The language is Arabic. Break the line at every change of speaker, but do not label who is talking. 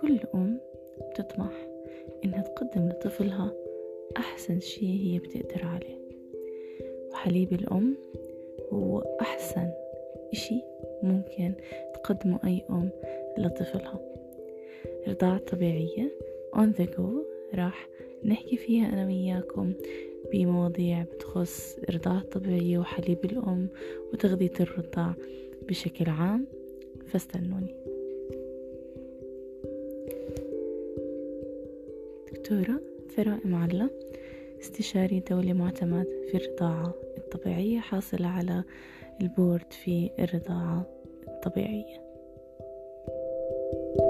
كل أم بتطمح إنها تقدم لطفلها أحسن شي هي بتقدر عليه. وحليب الأم هو أحسن إشي ممكن تقدمه أي أم لطفلها. الرضاعة الطبيعية on the go راح نحكي فيها أنا وياكم بمواضيع بتخص الرضاعة الطبيعية وحليب الأم وتغذية الرضاع بشكل عام. فاستنوني. دكتورة ثراء معلة استشاري دولي معتمد في الرضاعة الطبيعية حاصلة على البورد في الرضاعة الطبيعية. thank you